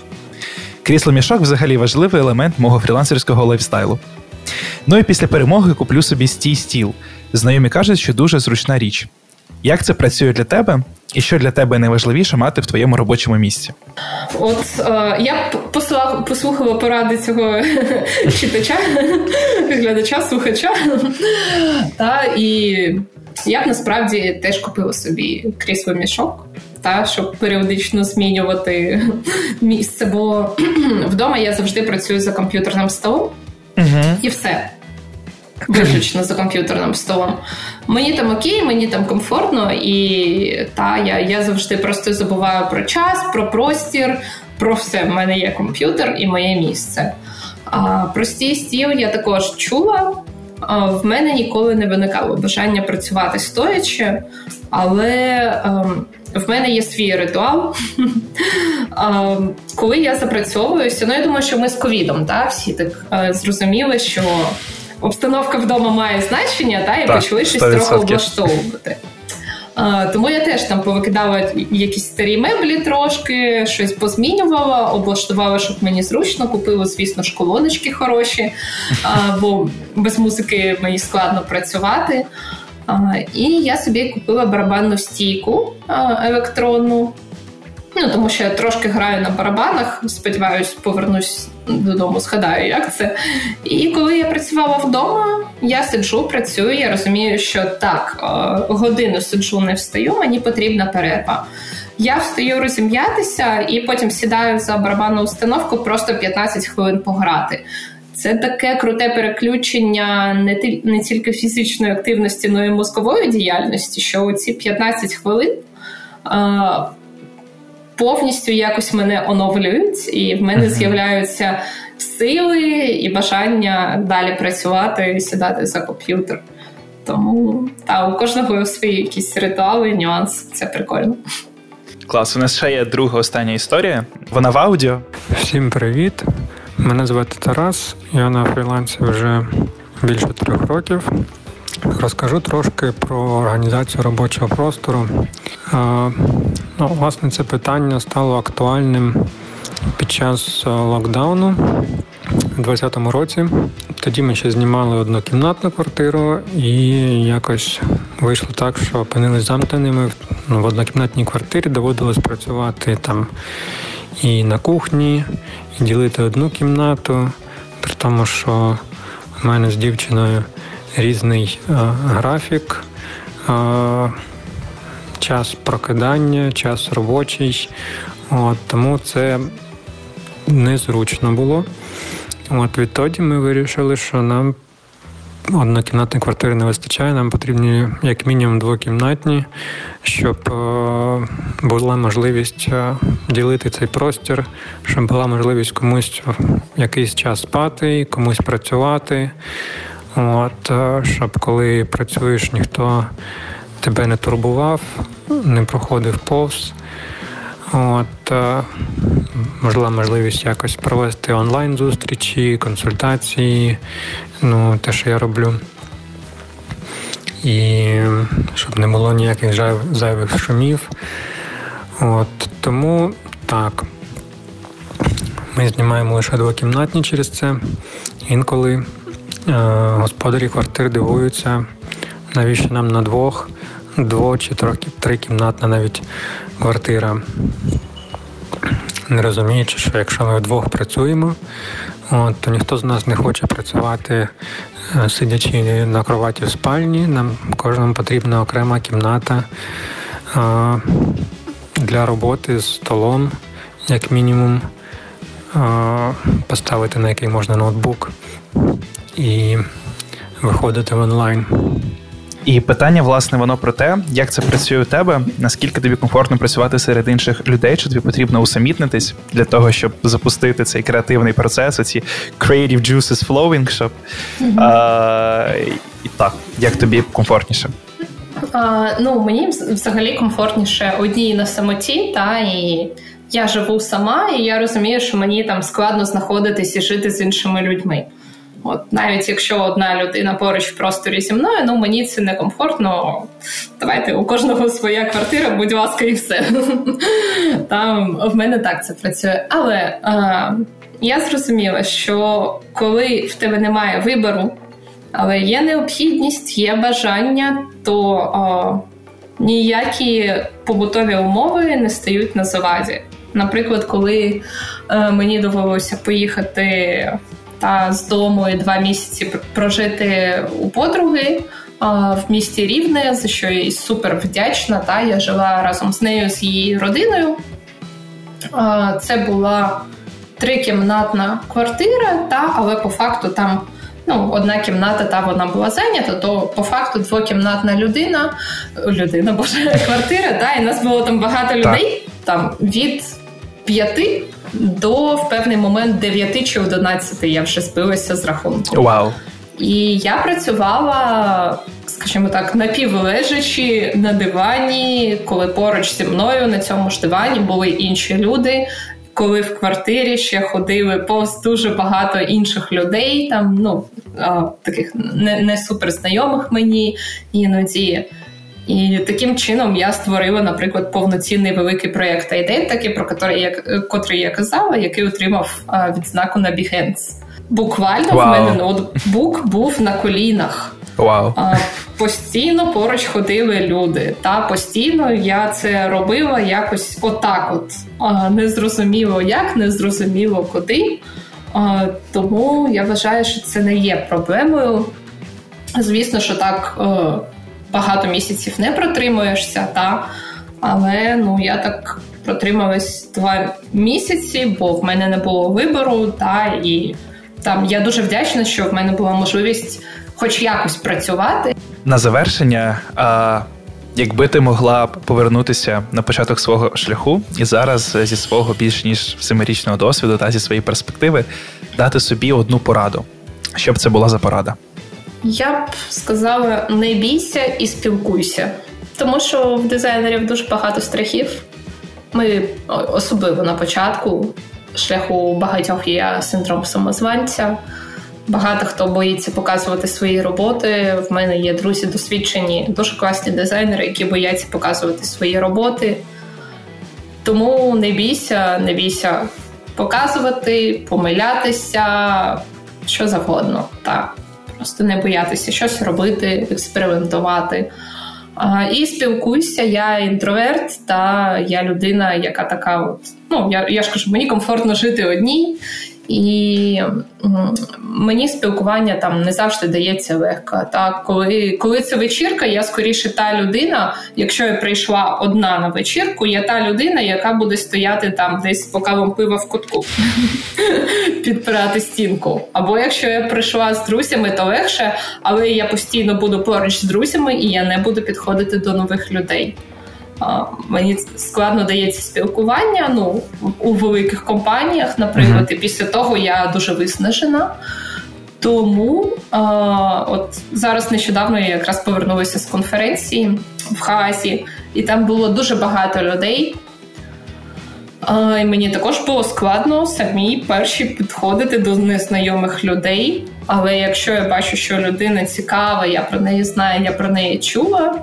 Крісло мішок взагалі важливий елемент мого фрілансерського лайфстайлу. Ну і після перемоги куплю собі стій стіл. Знайомі кажуть, що дуже зручна річ. Як це працює для тебе, і що для тебе найважливіше мати в твоєму робочому місці? От е, я послухала, послухала поради цього читача, глядача, слухача. Та, І я б насправді теж купила собі крісло мішок, та, щоб періодично змінювати місце. Бо вдома я завжди працюю за комп'ютерним столом uh і все. Виключно за комп'ютерним столом. Мені там окей, мені там комфортно, і та я я завжди просто забуваю про час, про простір, про все. В мене є комп'ютер і моє місце. А простий стіл я також чула. в мене ніколи не виникало бажання працювати стоячи, але ем, в мене є свій ритуал. Коли я запрацьовуюся, ну я думаю, що ми з ковідом всі так е, зрозуміли, що обстановка вдома має значення, та, і так, почали щось трохи облаштовувати. Тому я теж там повикидала якісь старі меблі трошки, щось позмінювала, облаштувала, щоб мені зручно, купила, звісно, ж колоночки хороші, бо без музики мені складно працювати. І я собі купила барабанну стійку електронну. Ну, тому що я трошки граю на барабанах, сподіваюсь, повернусь додому, згадаю, як це. І коли я працювала вдома, я сиджу, працюю, я розумію, що так, годину сиджу, не встаю, мені потрібна перерва. Я встаю розім'ятися і потім сідаю за барабанну установку просто 15 хвилин пограти. Це таке круте переключення не не тільки фізичної активності, але й мозкової діяльності, що ці 15 хвилин а, повністю якось мене оновлюють, і в мене uh-huh. з'являються сили і бажання далі працювати і сідати за комп'ютер. Тому та у кожного свої якісь ритуали, нюанси. Це прикольно. Клас, у нас ще є друга остання історія. Вона в аудіо. Всім привіт. Мене звати Тарас, я на фрілансі вже більше трьох років. Розкажу трошки про організацію робочого простору. Ну, Власне, це питання стало актуальним під час локдауну у 2020 році. Тоді ми ще знімали однокімнатну квартиру, і якось вийшло так, що опинились замкненими ну, в однокімнатній квартирі, доводилось працювати там і на кухні, і ділити одну кімнату, при тому, що в мене з дівчиною різний графік, час прокидання, час робочий. От, Тому це незручно було. От Відтоді ми вирішили, що нам однокімнатної квартири не вистачає, нам потрібні як мінімум двокімнатні, щоб е, була можливість е, ділити цей простір, щоб була можливість комусь якийсь час спати, комусь працювати. От, е, Щоб коли працюєш, ніхто тебе не турбував, не проходив повз. От, Можливо, можливість якось провести онлайн-зустрічі, консультації, ну, те, що я роблю. І щоб не було ніяких зайвих шумів. От, Тому так. Ми знімаємо лише двокімнатні через це. Інколи е, господарі квартир дивуються, навіщо нам на двох, дво чи трикімнатна навіть квартира не розуміючи, що якщо ми вдвох працюємо, от, то ніхто з нас не хоче працювати, е, сидячи на кроваті в спальні. Нам кожному потрібна окрема кімната е, для роботи з столом, як мінімум, е, поставити на який можна ноутбук і виходити в онлайн. І питання, власне, воно про те, як це працює у тебе, наскільки тобі комфортно працювати серед інших людей, чи тобі потрібно усамітнитись для того, щоб запустити цей креативний процес, оці creative juices flowing, щоб mm-hmm. а, і так, як тобі комфортніше? А, Ну, мені взагалі комфортніше одній на самоті, та і я живу сама, і я розумію, що мені там складно знаходитись і жити з іншими людьми. От навіть якщо одна людина поруч в просторі зі мною, ну мені це не комфортно. Давайте у кожного своя квартира, будь ласка, і все. Там в мене так це працює. Але а, я зрозуміла, що коли в тебе немає вибору, але є необхідність, є бажання, то а, ніякі побутові умови не стають на заваді. Наприклад, коли е, мені довелося поїхати з дому і два місяці прожити у подруги в місті Рівне, за що я супер вдячна. Та я жила разом з нею з її родиною. Це була трикімнатна квартира, та але по факту там. Ну, одна кімната, та вона була зайнята, то по факту двокімнатна людина, людина, боже, квартира, та, і нас було там багато людей, там від п'яти до в певний момент 9 чи 11 я вже збилася з рахунку. Вау. І я працювала, скажімо так, напівлежачи на дивані, коли поруч зі мною на цьому ж дивані були інші люди. Коли в квартирі ще ходили повз дуже багато інших людей, там ну таких не не суперзнайомих мені іноді. І таким чином я створила, наприклад, повноцінний великий проєкт Identity, про котрий я, котрий я казала, який отримав відзнаку на Behance. Буквально wow. в мене ноутбук був на колінах. Wow. А, Постійно поруч ходили люди. Та постійно я це робила якось отак. От а, не зрозуміло як, не зрозуміло куди. А, Тому я вважаю, що це не є проблемою. Звісно, що так е, багато місяців не протримуєшся, та але ну я так протрималась два місяці, бо в мене не було вибору, та і там я дуже вдячна, що в мене була можливість, хоч якось працювати. На завершення. А... Якби ти могла повернутися на початок свого шляху і зараз зі свого більш ніж семирічного досвіду та зі своєї перспективи дати собі одну пораду, що б це була за порада? Я б сказала: не бійся і спілкуйся, тому що в дизайнерів дуже багато страхів. Ми особливо на початку шляху багатьох є синдром самозванця. Багато хто боїться показувати свої роботи. В мене є друзі досвідчені, дуже класні дизайнери, які бояться показувати свої роботи. Тому не бійся, не бійся показувати, помилятися, що завгодно. Так. Просто не боятися щось робити, експериментувати. І спілкуюся, я інтроверт, та я людина, яка така, от, ну я я ж кажу, мені комфортно жити одній, і мені спілкування там не завжди дається легко. Так, коли коли це вечірка, я скоріше та людина, якщо я прийшла одна на вечірку, я та людина, яка буде стояти там десь по кавам пива в кутку, підпирати стінку. Або якщо я прийшла з друзями, то легше, але я постійно буду поруч з друзями і я не буду підходити до нових людей. Мені складно дається спілкування ну, у великих компаніях, наприклад, mm-hmm. і після того я дуже виснажена. Тому а, от зараз нещодавно я якраз повернулася з конференції в Хаазі, і там було дуже багато людей. А, і Мені також було складно самі перші підходити до незнайомих людей. Але якщо я бачу, що людина цікава, я про неї знаю, я про неї чула.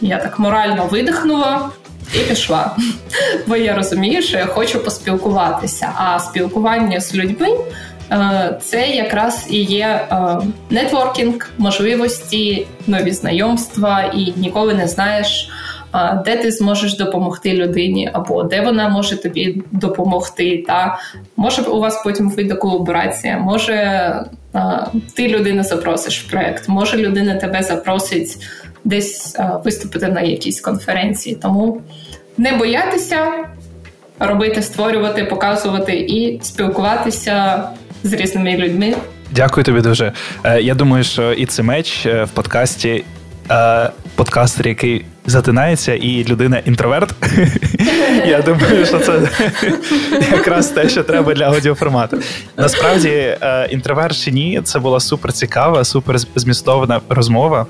Я так морально видихнула і пішла. Бо я розумію, що я хочу поспілкуватися. А спілкування з людьми е, це якраз і є е, нетворкінг, можливості, нові знайомства, і ніколи не знаєш. Е, де ти зможеш допомогти людині, або де вона може тобі допомогти, та може у вас потім вийде колаборація, може ти людину запросиш в проект, може людина тебе запросить десь виступити на якійсь конференції. Тому не боятися робити, створювати, показувати і спілкуватися з різними людьми. Дякую тобі дуже. Е, я думаю, що і це меч е, в подкасті. Е, подкастер, який затинається, і людина інтроверт. Я думаю, що це якраз те, що треба для аудіоформату. Насправді, інтроверт чи ні, це була супер цікава, супер змістовна розмова.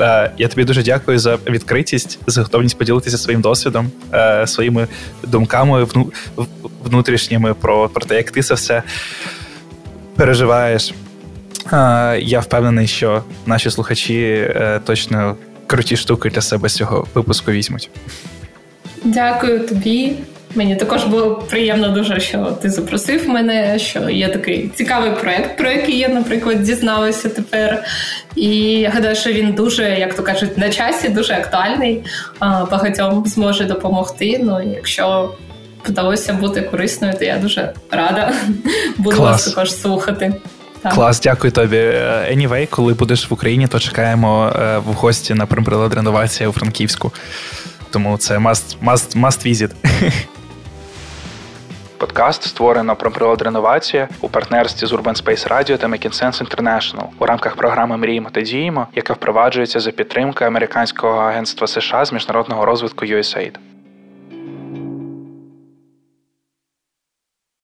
Е, я тобі дуже дякую за відкритість, за готовність поділитися своїм досвідом, е, своїми думками внутрішніми про, про те, як ти це все переживаєш. Е, я впевнений, що наші слухачі точно круті штуки для себе з цього випуску візьмуть. Дякую тобі. Мені також було приємно дуже, що ти запросив мене, що є такий цікавий проект, про який я, наприклад, дізналася тепер. І я гадаю, що він дуже, як то кажуть, на часі, дуже актуальний. Багатьом зможе допомогти. Ну, якщо вдалося бути корисною, то я дуже рада буду Клас. вас також слухати. Так. Клас, дякую тобі. Anyway, коли будеш в Україні, то чекаємо е, в гості на примприлад реновація у Франківську. Тому це must, must, must visit. Подкаст створено про природреновацію у партнерстві з Urban Space Radio та McKinsey International у рамках програми Мріємо та діємо, яка впроваджується за підтримки американського агентства США з міжнародного розвитку USAID.